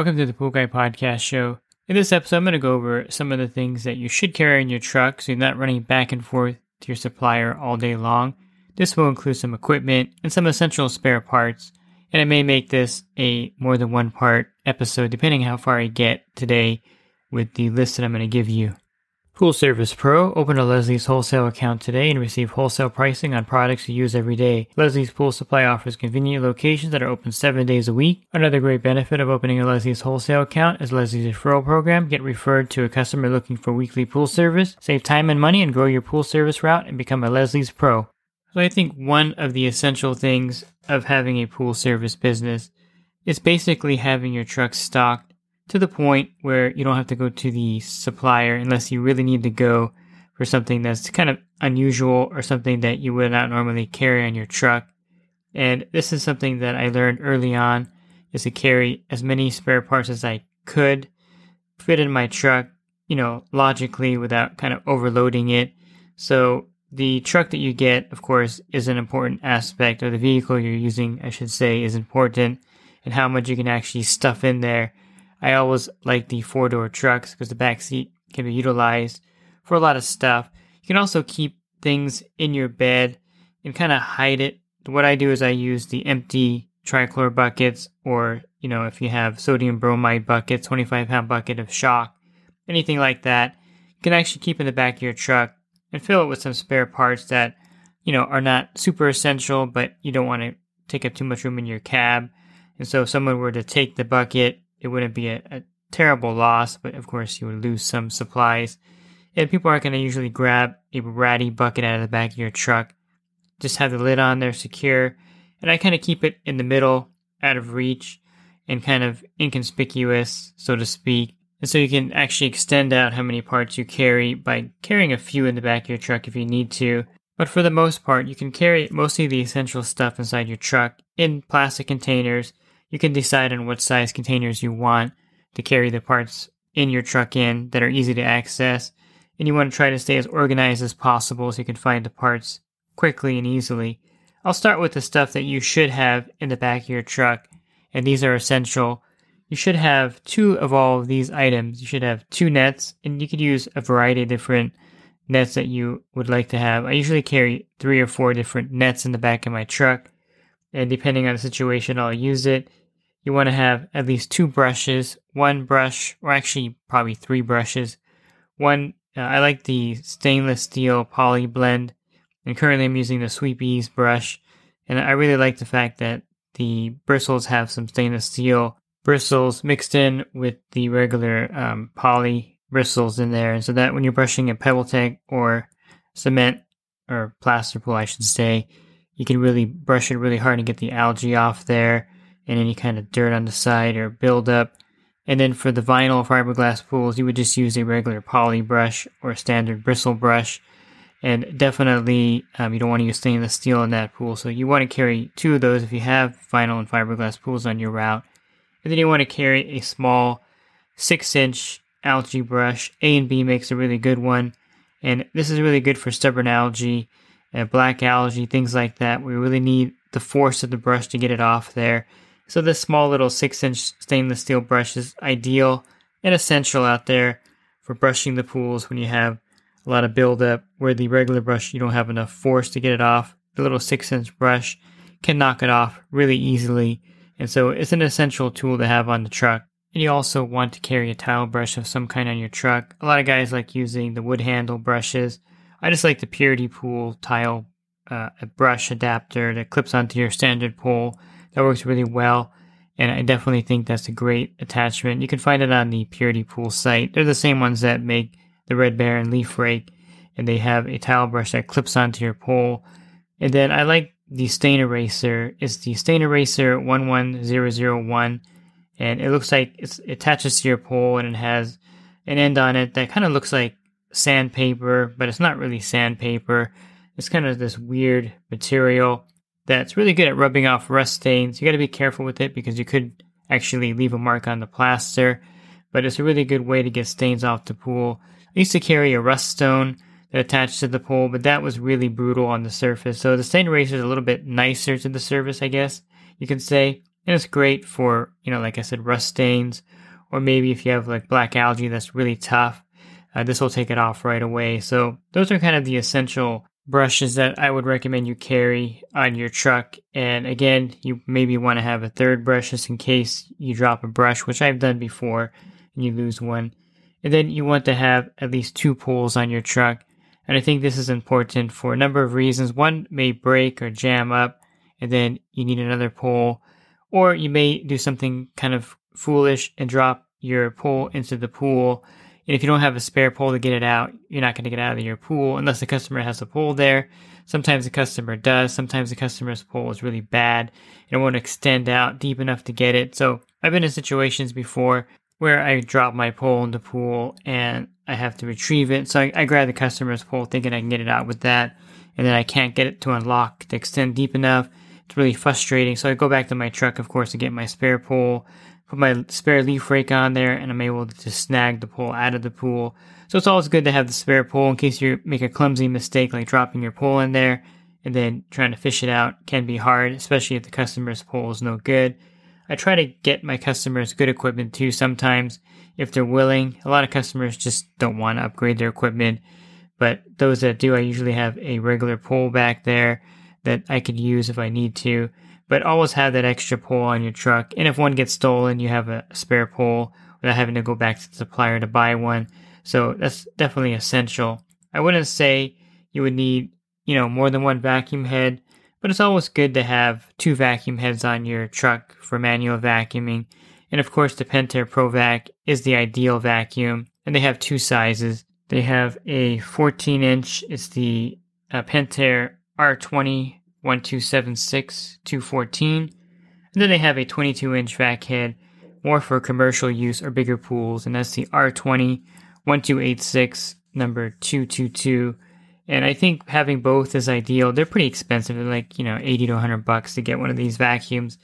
Welcome to the Pool Guy Podcast Show. In this episode, I'm going to go over some of the things that you should carry in your truck so you're not running back and forth to your supplier all day long. This will include some equipment and some essential spare parts, and I may make this a more than one part episode depending how far I get today with the list that I'm going to give you. Pool Service Pro. Open a Leslie's wholesale account today and receive wholesale pricing on products you use every day. Leslie's Pool Supply offers convenient locations that are open seven days a week. Another great benefit of opening a Leslie's wholesale account is Leslie's referral program. Get referred to a customer looking for weekly pool service. Save time and money and grow your pool service route and become a Leslie's Pro. So I think one of the essential things of having a pool service business is basically having your truck stocked to the point where you don't have to go to the supplier unless you really need to go for something that's kind of unusual or something that you would not normally carry on your truck. And this is something that I learned early on is to carry as many spare parts as I could fit in my truck, you know, logically without kind of overloading it. So the truck that you get, of course, is an important aspect, or the vehicle you're using, I should say, is important, and how much you can actually stuff in there I always like the four door trucks because the back seat can be utilized for a lot of stuff. You can also keep things in your bed and kind of hide it. What I do is I use the empty trichlor buckets, or you know, if you have sodium bromide buckets, 25 pound bucket of shock, anything like that, you can actually keep in the back of your truck and fill it with some spare parts that you know are not super essential, but you don't want to take up too much room in your cab. And so, if someone were to take the bucket it wouldn't be a, a terrible loss, but of course you would lose some supplies. And people aren't going to usually grab a ratty bucket out of the back of your truck. Just have the lid on there secure. And I kind of keep it in the middle, out of reach, and kind of inconspicuous, so to speak. And so you can actually extend out how many parts you carry by carrying a few in the back of your truck if you need to. But for the most part, you can carry mostly the essential stuff inside your truck in plastic containers you can decide on what size containers you want to carry the parts in your truck in that are easy to access. And you want to try to stay as organized as possible so you can find the parts quickly and easily. I'll start with the stuff that you should have in the back of your truck, and these are essential. You should have two of all of these items. You should have two nets, and you could use a variety of different nets that you would like to have. I usually carry three or four different nets in the back of my truck, and depending on the situation, I'll use it you want to have at least two brushes, one brush, or actually probably three brushes. One, uh, I like the stainless steel poly blend, and currently I'm using the Sweep Ease brush, and I really like the fact that the bristles have some stainless steel bristles mixed in with the regular um, poly bristles in there, and so that when you're brushing a PebbleTec or cement or plaster pool, I should say, you can really brush it really hard and get the algae off there and any kind of dirt on the side or buildup. And then for the vinyl fiberglass pools, you would just use a regular poly brush or a standard bristle brush. And definitely, um, you don't want to use stainless steel in that pool. So you want to carry two of those if you have vinyl and fiberglass pools on your route. And then you want to carry a small six inch algae brush. A and B makes a really good one. And this is really good for stubborn algae, uh, black algae, things like that. We really need the force of the brush to get it off there. So this small little 6 inch stainless steel brush is ideal and essential out there for brushing the pools when you have a lot of buildup where the regular brush you don't have enough force to get it off. The little 6 inch brush can knock it off really easily. And so it's an essential tool to have on the truck. And you also want to carry a tile brush of some kind on your truck. A lot of guys like using the wood handle brushes. I just like the Purity Pool tile uh, brush adapter that clips onto your standard pole that works really well. And I definitely think that's a great attachment. You can find it on the Purity Pool site. They're the same ones that make the Red Baron leaf rake. and they have a tile brush that clips onto your pole. And then I like the stain eraser. It's the stain eraser 11001 and it looks like it attaches to your pole and it has an end on it that kind of looks like sandpaper, but it's not really sandpaper. It's kind of this weird material that's really good at rubbing off rust stains. You got to be careful with it because you could actually leave a mark on the plaster, but it's a really good way to get stains off the pool. I used to carry a rust stone that attached to the pole, but that was really brutal on the surface. So the stain eraser is a little bit nicer to the surface, I guess you can say. And it's great for, you know, like I said, rust stains, or maybe if you have like black algae that's really tough, uh, this will take it off right away. So those are kind of the essential brushes that I would recommend you carry on your truck. And again, you maybe want to have a third brush just in case you drop a brush, which I've done before and you lose one. And then you want to have at least two poles on your truck. And I think this is important for a number of reasons. One may break or jam up, and then you need another pole. Or you may do something kind of foolish and drop your pole into the pool and if you don't have a spare pole to get it out, you're not going to get out of your pool unless the customer has a pole there. Sometimes the customer does. Sometimes the customer's pole is really bad and it won't extend out deep enough to get it. So I've been in situations before where I drop my pole in the pool and I have to retrieve it. So I, I grab the customer's pole thinking I can get it out with that. And then I can't get it to unlock to extend deep enough. It's really frustrating. So I go back to my truck, of course, to get my spare pole put my spare leaf rake on there and I'm able to snag the pole out of the pool. So it's always good to have the spare pole in case you make a clumsy mistake like dropping your pole in there and then trying to fish it out can be hard, especially if the customer's pole is no good. I try to get my customers good equipment too sometimes if they're willing. A lot of customers just don't want to upgrade their equipment, but those that do, I usually have a regular pole back there that I could use if I need to but always have that extra pole on your truck. And if one gets stolen, you have a spare pole without having to go back to the supplier to buy one. So that's definitely essential. I wouldn't say you would need, you know, more than one vacuum head, but it's always good to have two vacuum heads on your truck for manual vacuuming. And of course, the Pentair ProVac is the ideal vacuum, and they have two sizes. They have a 14 inch, it's the uh, Pentair R20 1276 214. And then they have a 22 inch vac head, more for commercial use or bigger pools, and that's the R20 1286 number 222. And I think having both is ideal. They're pretty expensive. They're like, you know, 80 to 100 bucks to get one of these vacuums.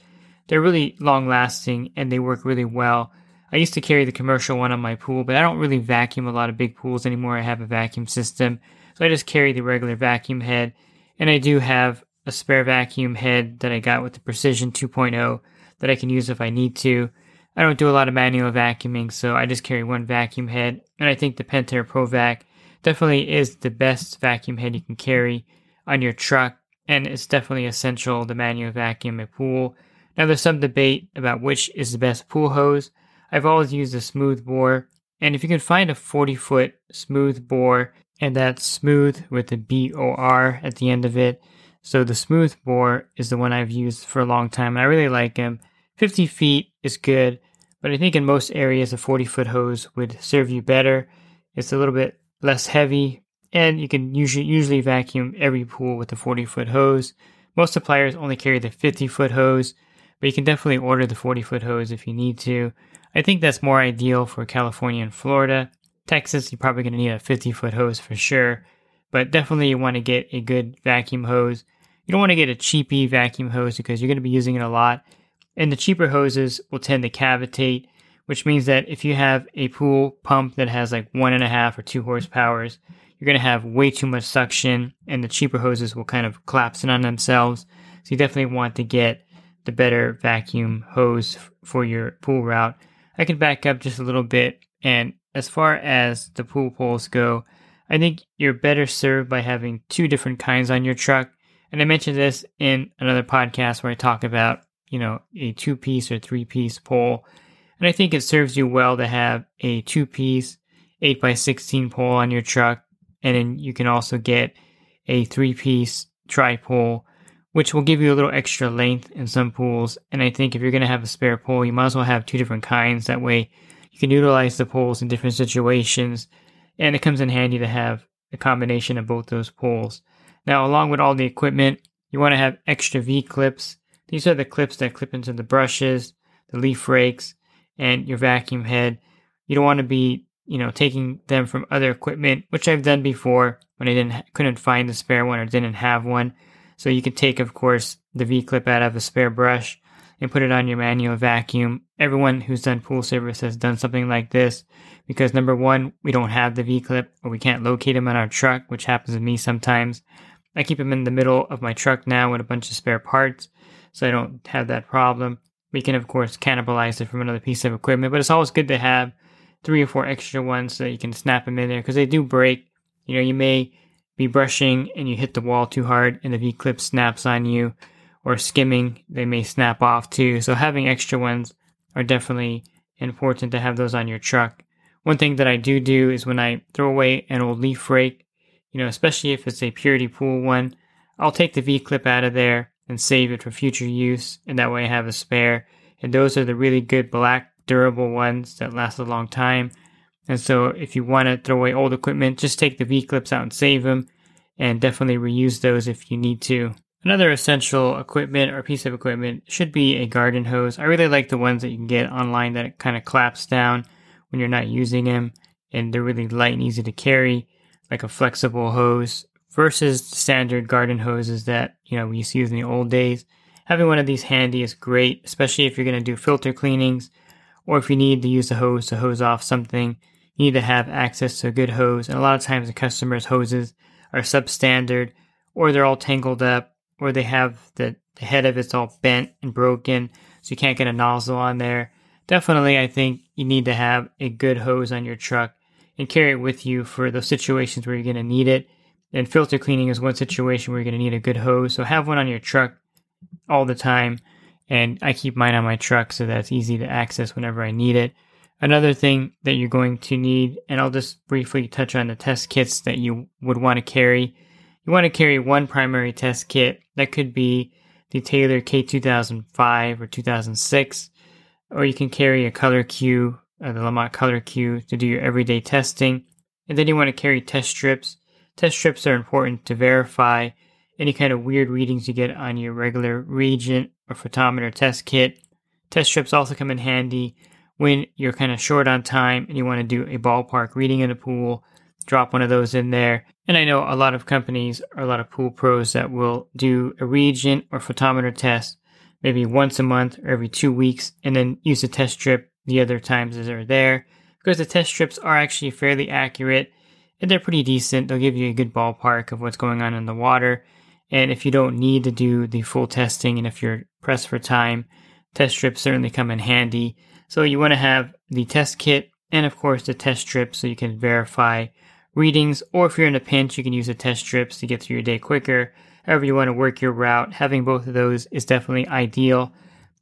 They're really long lasting and they work really well. I used to carry the commercial one on my pool, but I don't really vacuum a lot of big pools anymore. I have a vacuum system. So I just carry the regular vacuum head. And I do have a spare vacuum head that I got with the Precision 2.0 that I can use if I need to. I don't do a lot of manual vacuuming, so I just carry one vacuum head. And I think the Pentair ProVac definitely is the best vacuum head you can carry on your truck, and it's definitely essential to manual vacuum a pool. Now, there's some debate about which is the best pool hose. I've always used a smooth bore, and if you can find a 40 foot smooth bore, and that's smooth with a B O R at the end of it, so the smooth bore is the one I've used for a long time, and I really like him. 50 feet is good, but I think in most areas a 40 foot hose would serve you better. It's a little bit less heavy, and you can usually usually vacuum every pool with the 40 foot hose. Most suppliers only carry the 50 foot hose, but you can definitely order the 40 foot hose if you need to. I think that's more ideal for California and Florida. Texas, you're probably going to need a 50 foot hose for sure, but definitely you want to get a good vacuum hose you don't want to get a cheapy vacuum hose because you're going to be using it a lot. And the cheaper hoses will tend to cavitate, which means that if you have a pool pump that has like one and a half or two horsepowers, you're going to have way too much suction and the cheaper hoses will kind of collapse in on themselves. So you definitely want to get the better vacuum hose for your pool route. I can back up just a little bit. And as far as the pool poles go, I think you're better served by having two different kinds on your truck. And I mentioned this in another podcast where I talk about, you know, a two piece or three piece pole. And I think it serves you well to have a two piece 8 by 16 pole on your truck. And then you can also get a three piece tri pole, which will give you a little extra length in some pools. And I think if you're going to have a spare pole, you might as well have two different kinds. That way you can utilize the poles in different situations. And it comes in handy to have a combination of both those poles. Now, along with all the equipment, you want to have extra V clips. These are the clips that clip into the brushes, the leaf rakes, and your vacuum head. You don't want to be, you know, taking them from other equipment, which I've done before when I didn't couldn't find the spare one or didn't have one. So you can take, of course, the V clip out of a spare brush and put it on your manual vacuum. Everyone who's done pool service has done something like this because number one, we don't have the V clip or we can't locate them on our truck, which happens to me sometimes. I keep them in the middle of my truck now with a bunch of spare parts, so I don't have that problem. We can, of course, cannibalize it from another piece of equipment, but it's always good to have three or four extra ones so that you can snap them in there because they do break. You know, you may be brushing and you hit the wall too hard and the V clip snaps on you, or skimming, they may snap off too. So having extra ones are definitely important to have those on your truck. One thing that I do do is when I throw away an old leaf rake, you know, especially if it's a Purity Pool one, I'll take the V clip out of there and save it for future use, and that way I have a spare. And those are the really good black durable ones that last a long time. And so if you want to throw away old equipment, just take the V clips out and save them, and definitely reuse those if you need to. Another essential equipment or piece of equipment should be a garden hose. I really like the ones that you can get online that kind of claps down when you're not using them, and they're really light and easy to carry, like a flexible hose versus standard garden hoses that you know we used to use in the old days. Having one of these handy is great, especially if you're going to do filter cleanings or if you need to use the hose to hose off something. You need to have access to a good hose, and a lot of times the customer's hoses are substandard, or they're all tangled up, or they have the, the head of it's all bent and broken, so you can't get a nozzle on there. Definitely, I think you need to have a good hose on your truck and carry it with you for those situations where you're going to need it and filter cleaning is one situation where you're going to need a good hose. So have one on your truck all the time. And I keep mine on my truck so that's easy to access whenever I need it. Another thing that you're going to need, and I'll just briefly touch on the test kits that you would want to carry. You want to carry one primary test kit. That could be the Taylor K2005 or 2006, or you can carry a ColorQ, uh, the LaMotte color cue to do your everyday testing. And then you want to carry test strips Test strips are important to verify any kind of weird readings you get on your regular reagent or photometer test kit. Test strips also come in handy when you're kind of short on time and you want to do a ballpark reading in a pool. Drop one of those in there. And I know a lot of companies or a lot of pool pros that will do a reagent or photometer test maybe once a month or every two weeks and then use a test strip the other times as they're there because the test strips are actually fairly accurate and they're pretty decent. They'll give you a good ballpark of what's going on in the water. And if you don't need to do the full testing and if you're pressed for time, test strips certainly come in handy. So you want to have the test kit and of course the test strips so you can verify readings or if you're in a pinch you can use the test strips to get through your day quicker. However you want to work your route, having both of those is definitely ideal.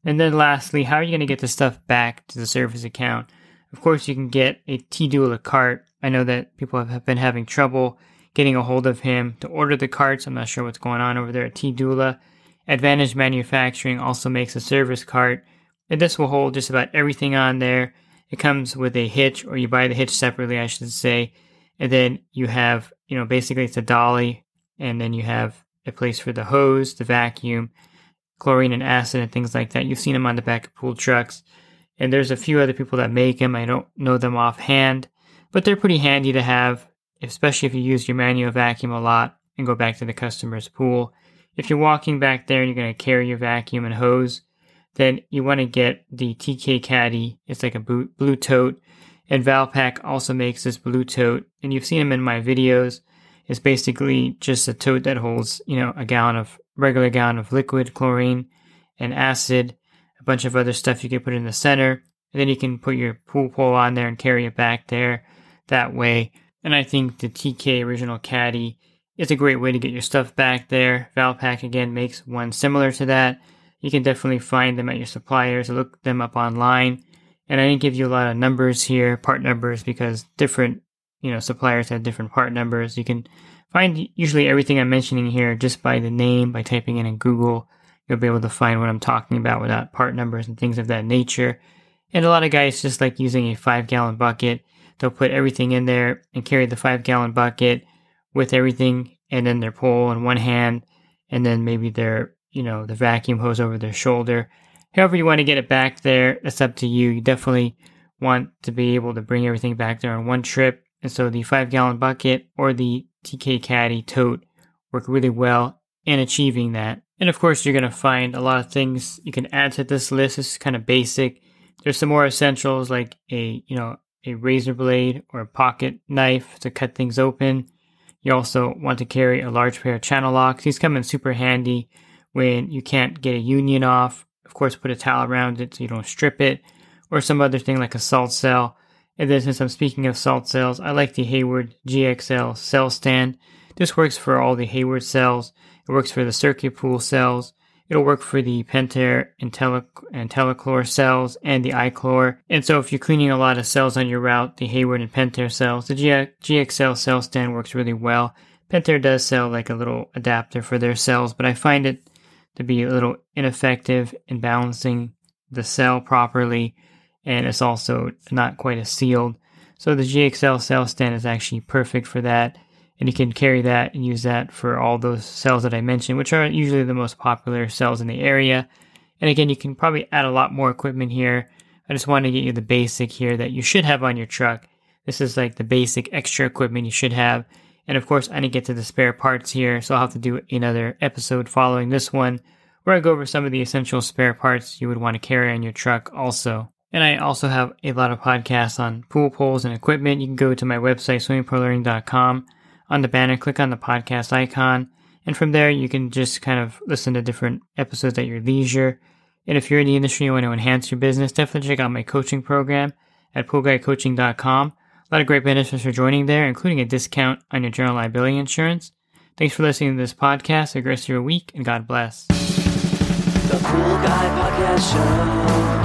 And then lastly, how are you going to get the stuff back to the service account? Of course, you can get a T-Dula cart I know that people have been having trouble getting a hold of him to order the carts. I'm not sure what's going on over there at T Dula. Advantage Manufacturing also makes a service cart, and this will hold just about everything on there. It comes with a hitch, or you buy the hitch separately, I should say. And then you have, you know, basically it's a dolly, and then you have a place for the hose, the vacuum, chlorine and acid, and things like that. You've seen them on the back of pool trucks. And there's a few other people that make them. I don't know them offhand but they're pretty handy to have, especially if you use your manual vacuum a lot and go back to the customer's pool. If you're walking back there and you're going to carry your vacuum and hose, then you want to get the TK Caddy. It's like a blue tote. And Valpak also makes this blue tote, and you've seen them in my videos. It's basically just a tote that holds, you know, a gallon of regular gallon of liquid chlorine and acid, a bunch of other stuff you can put in the center, and then you can put your pool pole on there and carry it back there that way. And I think the TK Original Caddy is a great way to get your stuff back there. Valpak again makes one similar to that. You can definitely find them at your suppliers, look them up online. And I didn't give you a lot of numbers here, part numbers, because different, you know, suppliers have different part numbers. You can find usually everything I'm mentioning here just by the name, by typing in in Google. You'll be able to find what I'm talking about without part numbers and things of that nature. And a lot of guys just like using a five gallon bucket They'll put everything in there and carry the five gallon bucket, with everything and then their pole in one hand and then maybe their, you know, the vacuum hose over their shoulder. However you want to get it back there, that's up to you. You definitely want to be able to bring everything back there on one trip. And so the five gallon bucket or the TK Caddy tote work really well in achieving that. And of course, you're going to find a lot of things you can add to this list. Is kind of basic. There's some more essentials like a, you know, a razor blade or a pocket knife to cut things open. You also want to carry a large pair of channel locks. These come in super handy when you can't get a union off. Of course, put a towel around it so you don't strip it, or some other thing like a salt cell. And then, since I'm speaking of salt cells, I like the Hayward GXL cell stand. This works for all the Hayward cells. It works for the CircuPool cells. It'll work for the Pentair and, Tele- and IntelliChlor cells and the iChlor. And so if you're cleaning a lot of cells on your route, the Hayward and Pentair cells, the GXL cell stand works really well. Pentair does sell like a little adapter for their cells, but I find it to be a little ineffective in balancing the cell properly, and it's also not quite as sealed. So the GXL cell stand is actually perfect for that and you can carry that and use that for all those cells that I mentioned, which are usually the most popular cells in the area. And again, you can probably add a lot more equipment here. I just want to get you the basic here that you should have on your truck. This is like the basic extra equipment you should have. And of course, I didn't get to the spare parts here, so I'll have to do another episode following this one where I go over some of the essential spare parts you would want to carry on your truck also. And I also have a lot of podcasts on pool poles and equipment. You can go to my website, swimmingpoollearning.com on the banner, click on the podcast icon, and from there you can just kind of listen to different episodes at your leisure. And if you're in the industry and want to enhance your business, definitely check out my coaching program at poolguycoaching.com. A lot of great benefits for joining there, including a discount on your general liability insurance. Thanks for listening to this podcast. Have a great your week, and God bless. The Pool Guy Podcast Show.